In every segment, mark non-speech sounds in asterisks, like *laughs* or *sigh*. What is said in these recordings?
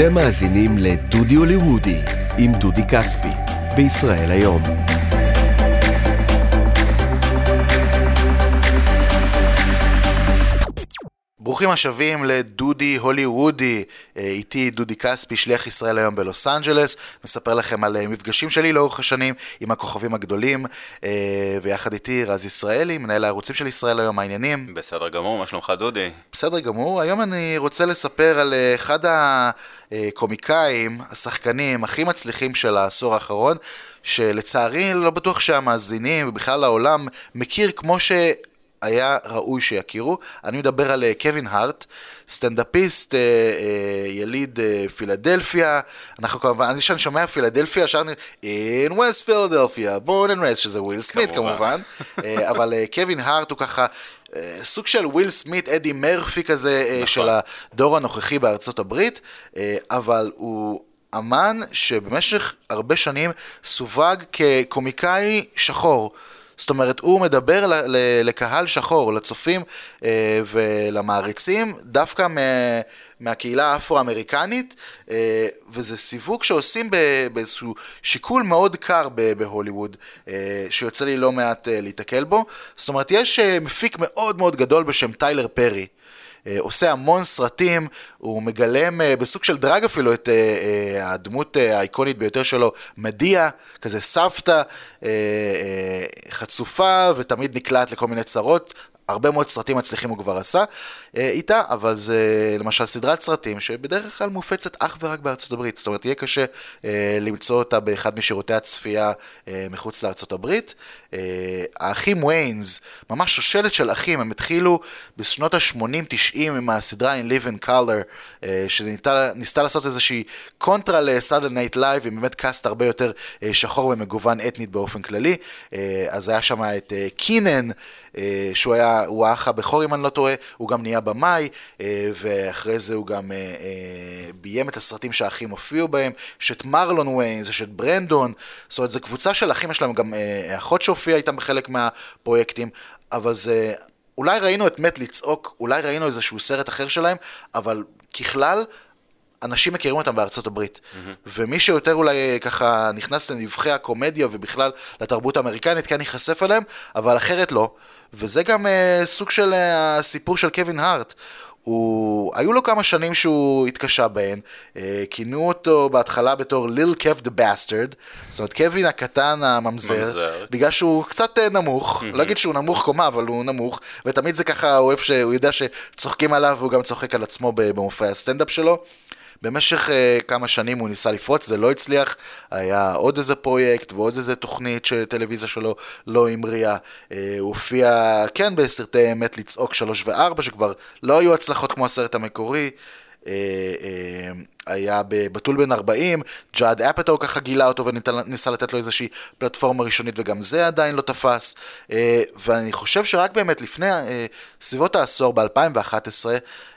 אתם מאזינים לדודי הוליוודי עם דודי כספי, בישראל היום. ברוכים השבים לדודי הוליוודי, אה, איתי דודי כספי, שליח ישראל היום בלוס אנג'לס, מספר לכם על אה, מפגשים שלי לאורך השנים עם הכוכבים הגדולים, אה, ויחד איתי רז ישראלי, מנהל הערוצים של ישראל היום, העניינים? בסדר גמור, מה שלומך דודי? בסדר גמור, היום אני רוצה לספר על אחד הקומיקאים, השחקנים הכי מצליחים של העשור האחרון, שלצערי לא בטוח שהמאזינים ובכלל העולם מכיר כמו ש... היה ראוי שיכירו. אני מדבר על אה, קווין הארט, סטנדאפיסט, אה, אה, יליד פילדלפיה. אנחנו כמובן, אני שאני שומע פילדלפיה, שרנו in West Philadelphia, born and raised, שזה וויל סמית כמובן. *laughs* אבל קווין הארט הוא ככה... סוג של וויל סמית, אדי מרפי כזה נכון. של הדור הנוכחי בארצות הברית, אבל הוא אמן שבמשך הרבה שנים סווג כקומיקאי שחור. זאת אומרת, הוא מדבר לקהל שחור, לצופים אה, ולמעריצים, דווקא מהקהילה האפרו-אמריקנית, אה, וזה סיווג שעושים באיזשהו שיקול מאוד קר בהוליווד, אה, שיוצא לי לא מעט להיתקל בו. זאת אומרת, יש מפיק מאוד מאוד גדול בשם טיילר פרי. אה, עושה המון סרטים, הוא מגלם אה, בסוג של דרג אפילו את אה, הדמות האיקונית ביותר שלו, מדיה, כזה סבתא, חצופה ותמיד נקלעת לכל מיני צרות. הרבה מאוד סרטים מצליחים הוא כבר עשה אה, איתה, אבל זה למשל סדרת סרטים שבדרך כלל מופצת אך ורק בארצות הברית, זאת אומרת יהיה קשה אה, למצוא אותה באחד משירותי הצפייה אה, מחוץ לארצות הברית. אה, האחים ויינס, ממש שושלת של אחים, הם התחילו בשנות ה-80-90 עם הסדרה In Living Color, אה, שניסתה לעשות איזושהי קונטרה ל-Saturday Night Live, עם באמת cast הרבה יותר אה, שחור ומגוון אתנית באופן כללי, אה, אז היה שם את אה, קינן, אה, שהוא היה, הוא האח הבכור אם אני לא טועה, הוא גם נהיה במאי, אה, ואחרי זה הוא גם אה, ביים את הסרטים שהאחים הופיעו בהם, יש את מרלון ויינס, יש את ברנדון, זאת אומרת, זו קבוצה של אחים, יש להם גם אחות שהופיעה איתם בחלק מהפרויקטים, אבל זה... אולי ראינו את מת לצעוק, אולי ראינו איזשהו סרט אחר שלהם, אבל ככלל, אנשים מכירים אותם בארצות הברית. Mm-hmm. ומי שיותר אולי ככה נכנס לנבחי הקומדיה ובכלל לתרבות האמריקנית, כן ייחשף אליהם, אבל אחרת לא. וזה גם uh, סוג של uh, הסיפור של קווין הארט. הוא... היו לו כמה שנים שהוא התקשה בהן, uh, כינו אותו בהתחלה בתור Lil Kev the Bastard, זאת אומרת קווין הקטן הממזר, ממזר. בגלל שהוא קצת uh, נמוך, mm-hmm. לא אגיד שהוא נמוך קומה, אבל הוא נמוך, ותמיד זה ככה, הוא אוהב שהוא יודע שצוחקים עליו והוא גם צוחק על עצמו במופעי הסטנדאפ שלו. במשך uh, כמה שנים הוא ניסה לפרוץ, זה לא הצליח, היה עוד איזה פרויקט ועוד איזה תוכנית של טלוויזיה שלו לא המריאה. Uh, הוא הופיע, כן, בסרטי מת לצעוק 3 ו-4, שכבר לא היו הצלחות כמו הסרט המקורי. Uh, היה בתול בן 40, ג'אד אפטו ככה גילה אותו וניסה לתת לו איזושהי פלטפורמה ראשונית וגם זה עדיין לא תפס. אה, ואני חושב שרק באמת לפני אה, סביבות העשור, ב-2011,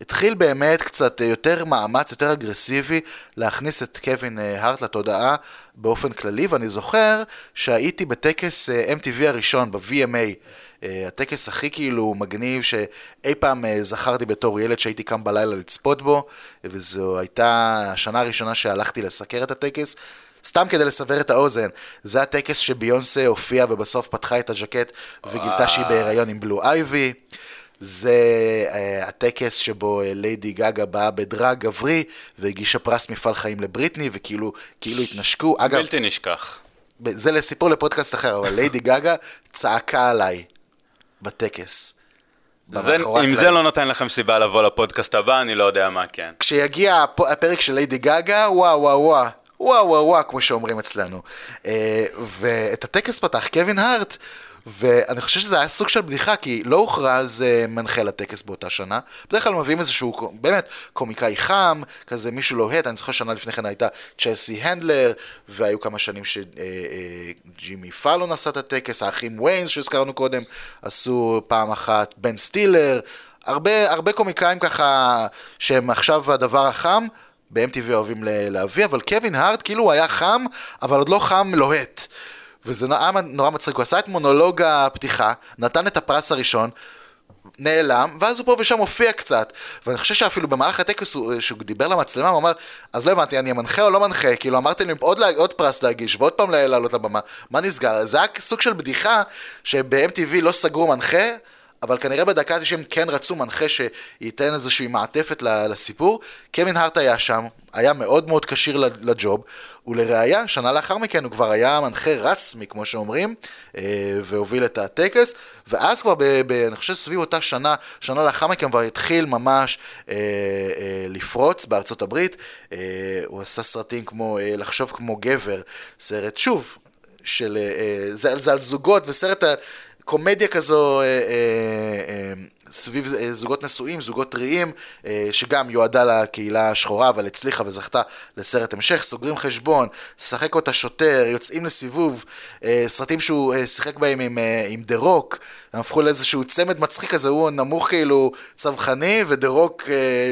התחיל באמת קצת יותר מאמץ, יותר אגרסיבי, להכניס את קווין אה, הארט לתודעה באופן כללי, ואני זוכר שהייתי בטקס MTV הראשון, ב-VMA. הטקס הכי כאילו מגניב שאי פעם זכרתי בתור ילד שהייתי קם בלילה לצפות בו, וזו הייתה השנה הראשונה שהלכתי לסקר את הטקס. סתם כדי לסבר את האוזן, זה הטקס שביונסה הופיעה ובסוף פתחה את הג'קט וגילתה שהיא בהיריון עם בלו אייבי. זה uh, הטקס שבו ליידי גאגה באה בדרג גברי והגישה פרס מפעל חיים לבריטני וכאילו כאילו התנשקו. אגב, בלתי נשכח. זה לסיפור לפודקאסט אחר, אבל ליידי גאגה צעקה עליי בטקס. זה, אם זה לא נותן לכם סיבה לבוא לפודקאסט הבא, אני לא יודע מה כן. כשיגיע הפרק של ליידי גאגה, וואו וואו וואו. וואו וואו וואו, כמו שאומרים אצלנו. אה, ואת הטקס פתח קווין הארט, ואני חושב שזה היה סוג של בדיחה, כי לא הוכרז uh, מנחה לטקס באותה שנה. בדרך כלל מביאים איזשהו, באמת, קומיקאי חם, כזה מישהו לוהט, אני זוכר שנה לפני כן הייתה צ'לסי הנדלר, והיו כמה שנים שג'ימי uh, uh, פאלון עשה את הטקס, האחים ויינס שהזכרנו קודם, עשו פעם אחת בן סטילר, הרבה, הרבה קומיקאים ככה, שהם עכשיו הדבר החם. ב-MTV אוהבים להביא, אבל קווין הארט כאילו הוא היה חם, אבל עוד לא חם לוהט. וזה נורא, נורא מצחיק, הוא עשה את מונולוג הפתיחה, נתן את הפרס הראשון, נעלם, ואז הוא פה ושם מופיע קצת. ואני חושב שאפילו במהלך הטקס, שהוא דיבר למצלמה, הוא אמר, אז לא הבנתי, אני מנחה או לא מנחה? כאילו, אמרתם לי עוד, עוד פרס להגיש, ועוד פעם לעלות לבמה, מה נסגר? זה היה סוג של בדיחה, שב-MTV לא סגרו מנחה, אבל כנראה בדקה ה-90 כן רצו מנחה שייתן איזושהי מעטפת לסיפור. קווין הארט היה שם, היה מאוד מאוד כשיר לג'וב, ולראיה, שנה לאחר מכן הוא כבר היה מנחה רסמי, כמו שאומרים, אה, והוביל את הטקס, ואז כבר, ב, ב, אני חושב סביב אותה שנה, שנה לאחר מכן כבר התחיל ממש אה, אה, לפרוץ בארצות הברית. אה, הוא עשה סרטים כמו אה, לחשוב כמו גבר, סרט, שוב, של, אה, זה, זה על זוגות, וסרט קומדיה כזו אה, אה, אה, סביב אה, זוגות נשואים, זוגות טריים, אה, שגם יועדה לקהילה השחורה, אבל הצליחה וזכתה לסרט המשך, סוגרים חשבון, שחק אותה שוטר, יוצאים לסיבוב, אה, סרטים שהוא שיחק בהם עם, עם דה רוק, הם הפכו לאיזשהו צמד מצחיק כזה, הוא נמוך כאילו צווחני, ודה רוק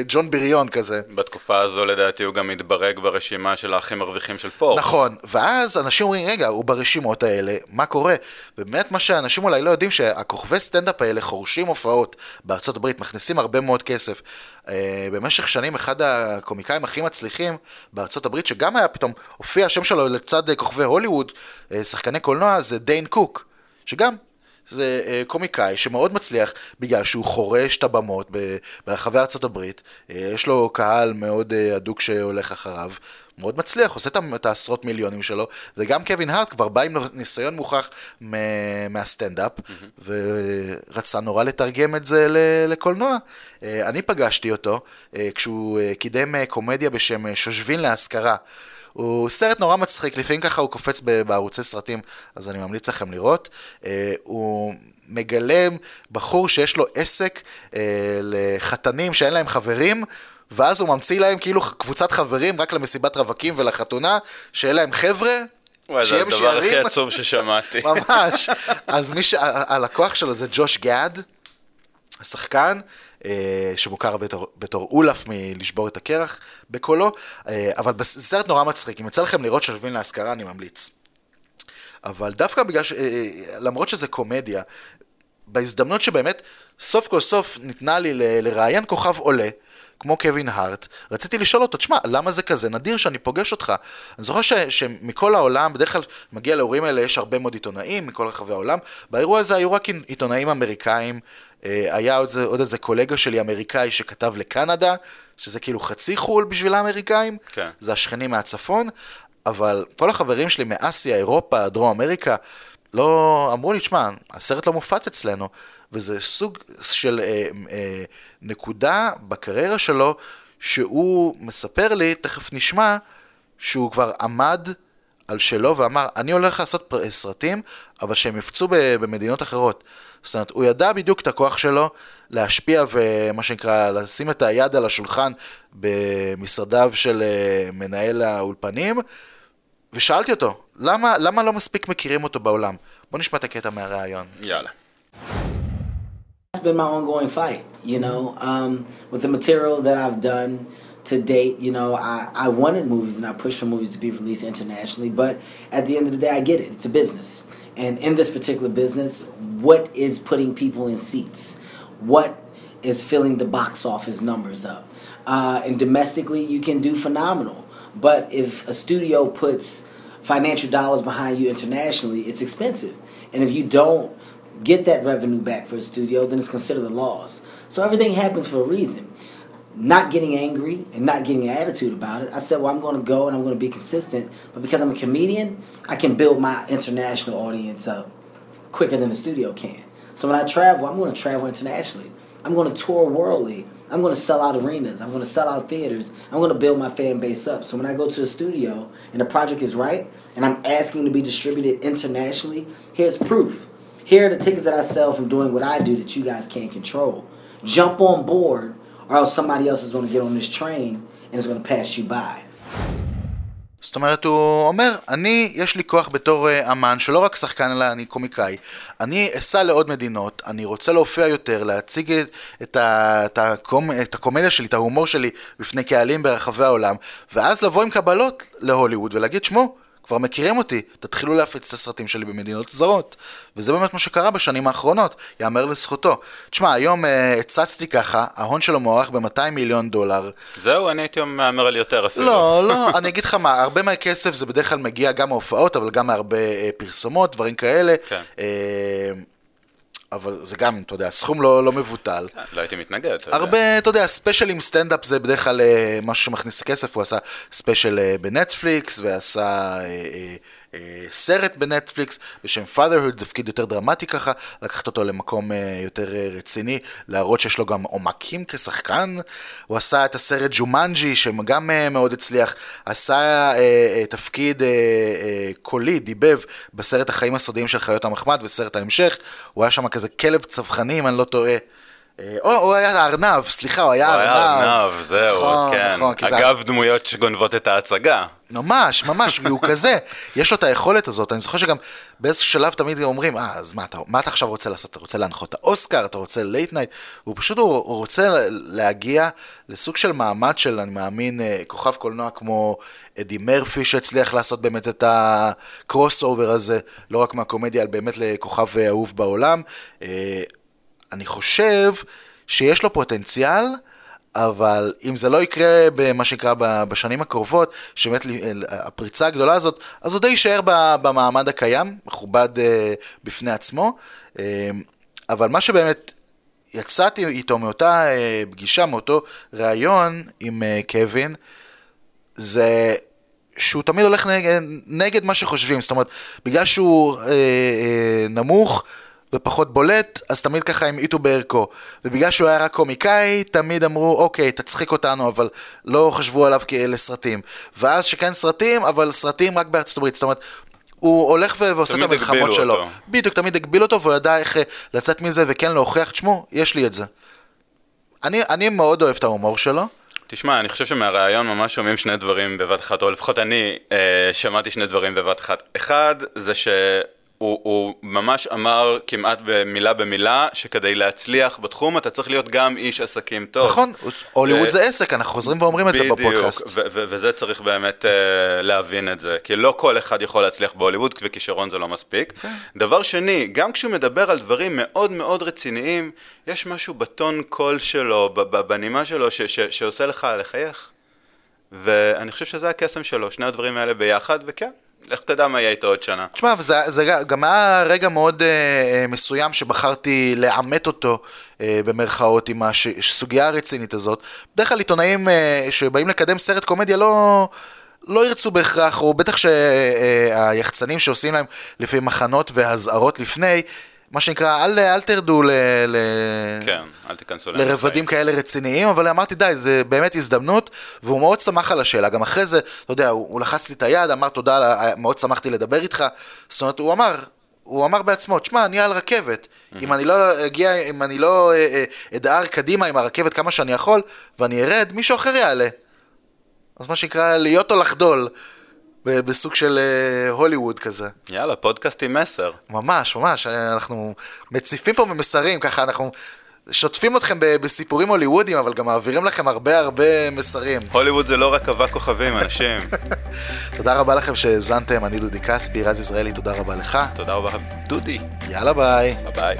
ג'ון בריון כזה. בתקופה הזו לדעתי הוא גם התברג ברשימה של הכי מרוויחים של פורבס. נכון, ואז אנשים אומרים, רגע, הוא ברשימות האלה, מה קורה? ובאמת מה שאנשים אולי לא יודעים, שהכוכבי סטנדאפ האלה חורשים הופעות. בארצות הברית, מכניסים הרבה מאוד כסף. Uh, במשך שנים אחד הקומיקאים הכי מצליחים בארצות הברית, שגם היה פתאום, הופיע השם שלו לצד כוכבי הוליווד, uh, שחקני קולנוע, זה דיין קוק, שגם זה uh, קומיקאי שמאוד מצליח בגלל שהוא חורש את הבמות ברחבי ארצות הברית, uh, יש לו קהל מאוד הדוק שהולך אחריו, מאוד מצליח, עושה את העשרות מיליונים שלו, וגם קווין הארט כבר בא עם ניסיון מוכח מהסטנדאפ, mm-hmm. ורצה נורא לתרגם את זה לקולנוע. אה, אני פגשתי אותו אה, כשהוא אה, קידם קומדיה בשם שושבין להשכרה. הוא סרט נורא מצחיק, לפעמים ככה הוא קופץ בערוצי סרטים, אז אני ממליץ לכם לראות. הוא מגלם בחור שיש לו עסק לחתנים שאין להם חברים, ואז הוא ממציא להם כאילו קבוצת חברים רק למסיבת רווקים ולחתונה, שיהיה להם חבר'ה, וואי, זה הדבר הכי עצוב ששמעתי. *laughs* ממש. אז מי ש... הלקוח שלו זה ג'וש גאד, השחקן, אה, שמוכר בתור, בתור אולף מלשבור את הקרח בקולו, אה, אבל זה סרט נורא מצחיק. אם יצא לכם לראות שווים להשכרה, אני ממליץ. אבל דווקא בגלל ש... אה, למרות שזה קומדיה, בהזדמנות שבאמת סוף כל סוף ניתנה לי לראיין כוכב עולה, כמו קווין הארט, רציתי לשאול אותו, תשמע, למה זה כזה נדיר שאני פוגש אותך? אני זוכר ש, שמכל העולם, בדרך כלל מגיע לאירועים האלה, יש הרבה מאוד עיתונאים מכל רחבי העולם, באירוע הזה היו רק עיתונאים אמריקאים, אה, היה עוד, עוד איזה קולגה שלי אמריקאי שכתב לקנדה, שזה כאילו חצי חו"ל בשביל האמריקאים, כן. זה השכנים מהצפון, אבל כל החברים שלי מאסיה, אירופה, דרום אמריקה, לא, אמרו לי, תשמע, הסרט לא מופץ אצלנו, וזה סוג של אה, אה, נקודה בקריירה שלו, שהוא מספר לי, תכף נשמע, שהוא כבר עמד על שלו ואמר, אני הולך לעשות סרטים, אבל שהם יפצו במדינות אחרות. זאת אומרת, הוא ידע בדיוק את הכוח שלו להשפיע ומה שנקרא, לשים את היד על השולחן במשרדיו של אה, מנהל האולפנים, ושאלתי אותו, למה, למה לא מספיק מכירים אותו בעולם? בוא נשמע את הקטע מהראיון. יאללה. Been my ongoing fight, you know, um, with the material that I've done to date. You know, I, I wanted movies and I pushed for movies to be released internationally, but at the end of the day, I get it. It's a business. And in this particular business, what is putting people in seats? What is filling the box office numbers up? Uh, and domestically, you can do phenomenal. But if a studio puts financial dollars behind you internationally, it's expensive. And if you don't get that revenue back for a studio, then it's considered a loss. So everything happens for a reason. Not getting angry and not getting an attitude about it, I said, well, I'm going to go and I'm going to be consistent. But because I'm a comedian, I can build my international audience up quicker than the studio can. So when I travel, I'm going to travel internationally. I'm going to tour worldly. I'm going to sell out arenas. I'm going to sell out theaters. I'm going to build my fan base up. So when I go to a studio and the project is right and I'm asking to be distributed internationally, here's proof. Here are the tickets that I sell from doing what I do that you guys can't control. Jump on board, or else somebody else is going to get on this train and it's going to pass you by. זאת אומרת, הוא אומר, אני, יש לי כוח בתור uh, אמן, שלא רק שחקן אלא אני קומיקאי. אני אסע לעוד מדינות, אני רוצה להופיע יותר, להציג את, את, את, הקומ, את הקומדיה שלי, את ההומור שלי, בפני קהלים ברחבי העולם, ואז לבוא עם קבלות להוליווד ולהגיד, שמו, כבר מכירים אותי, תתחילו להפיץ את הסרטים שלי במדינות זרות. וזה באמת מה שקרה בשנים האחרונות, יאמר לזכותו. תשמע, היום אה, הצצתי ככה, ההון שלו מוערך ב-200 מיליון דולר. זהו, אני הייתי מהמר על יותר אפילו. לא, *laughs* לא, אני אגיד לך מה, הרבה מהכסף זה בדרך כלל מגיע גם מההופעות, אבל גם מהרבה אה, פרסומות, דברים כאלה. כן. אה, אבל זה גם, אתה יודע, סכום לא, לא מבוטל. לא הייתי מתנגד. הרבה, אתה יודע, special עם סטנדאפ זה בדרך כלל אה, משהו שמכניס כסף, הוא עשה special אה, בנטפליקס, ועשה אה, סרט בנטפליקס בשם fatherhood, תפקיד יותר דרמטי ככה, לקחת אותו למקום אה, יותר אה, רציני, להראות שיש לו גם עומקים כשחקן. הוא עשה את הסרט ג'ומנג'י, שגם אה, מאוד הצליח, עשה אה, אה, תפקיד אה, אה, קולי, דיבב, בסרט החיים הסודיים של חיות המחמד וסרט ההמשך, הוא היה שם כזה כלב צווחני, אם אני לא טועה. אה, או, הוא היה ארנב, סליחה, הוא היה הוא ארנב. היה ארנב, זהו, נכון, כן. נכון, כי זה- אגב, דמויות שגונבות את ההצגה. ממש, ממש, הוא כזה, יש לו את היכולת הזאת, אני זוכר שגם באיזשהו שלב תמיד אומרים, אה, אז מה אתה, מה אתה עכשיו רוצה לעשות? אתה רוצה להנחות את האוסקר, אתה רוצה late night? הוא פשוט, הוא, הוא רוצה להגיע לסוג של מעמד של, אני מאמין, אה, כוכב קולנוע כמו אדי מרפי שהצליח לעשות באמת את ה crossover הזה, לא רק מהקומדיה, אלא באמת לכוכב אה, אהוב בעולם. אני חושב שיש לו פוטנציאל, אבל אם זה לא יקרה במה שנקרא בשנים הקרובות, שבאמת הפריצה הגדולה הזאת, אז הוא די יישאר במעמד הקיים, מכובד אה, בפני עצמו. אה, אבל מה שבאמת יצאתי איתו מאותה אה, פגישה, מאותו ראיון עם קווין, זה שהוא תמיד הולך נגד, נגד מה שחושבים, זאת אומרת, בגלל שהוא אה, אה, נמוך ופחות בולט, אז תמיד ככה המעיטו בערכו. ובגלל שהוא היה רק קומיקאי, תמיד אמרו, אוקיי, תצחיק אותנו, אבל לא חשבו עליו לסרטים. ואז שכן סרטים, אבל סרטים רק בארצות הברית, זאת אומרת... הוא הולך ועושה את המלחמות שלו. אותו. בדיוק, תמיד הגביל אותו, והוא ידע איך אה, לצאת מזה וכן להוכיח, תשמעו, יש לי את זה. אני, אני מאוד אוהב את ההומור שלו. תשמע, אני חושב שמהראיון ממש שומעים שני דברים בבת אחת, או לפחות אני אה, שמעתי שני דברים בבת אחת. אחד, זה שהוא הוא ממש אמר כמעט במילה במילה, שכדי להצליח בתחום אתה צריך להיות גם איש עסקים טוב. נכון, הוליווד ו- זה עסק, אנחנו חוזרים ואומרים את זה בפודקאסט. ו- וזה צריך באמת uh, להבין את זה, כי לא כל אחד יכול להצליח בהוליווד, וכישרון זה לא מספיק. כן. דבר שני, גם כשהוא מדבר על דברים מאוד מאוד רציניים, יש משהו בטון קול שלו, בנימה שלו, ש- ש- שעושה לך לחייך. ואני חושב שזה הקסם שלו, שני הדברים האלה ביחד, וכן, לך תדע מה יהיה איתו עוד שנה. תשמע, זה, זה גם היה רגע מאוד אה, אה, מסוים שבחרתי לעמת אותו אה, במרכאות עם הסוגיה הרצינית הזאת. בדרך כלל עיתונאים אה, שבאים לקדם סרט קומדיה לא... לא ירצו בהכרח, או בטח שהיחצנים שעושים להם לפעמים מחנות ואזהרות לפני, מה שנקרא, אל, אל תרדו ל, ל, כן, אל תיכנסו לרבדים. כאלה רציניים, אבל אמרתי די, זה באמת הזדמנות, והוא מאוד שמח על השאלה. גם אחרי זה, אתה יודע, הוא, הוא לחץ לי את היד, אמר תודה, מאוד שמחתי לדבר איתך. זאת אומרת, הוא אמר, הוא אמר בעצמו, תשמע, אני על רכבת. אם אני לא אגיע, אם אני לא אה, אה, אדהר קדימה עם הרכבת כמה שאני יכול, ואני ארד, מישהו אחר יעלה. אז מה שנקרא, להיות או לחדול, בסוג של אה, הוליווד כזה. יאללה, פודקאסט עם מסר. ממש, ממש, אנחנו מציפים פה במסרים, ככה אנחנו שוטפים אתכם בסיפורים הוליוודיים, אבל גם מעבירים לכם הרבה הרבה מסרים. הוליווד זה לא רק אבק כוכבים, אנשים. *laughs* תודה רבה לכם שהאזנתם, אני דודי כספי, רז ישראלי, תודה רבה לך. תודה רבה, דודי. יאללה. ביי ביי.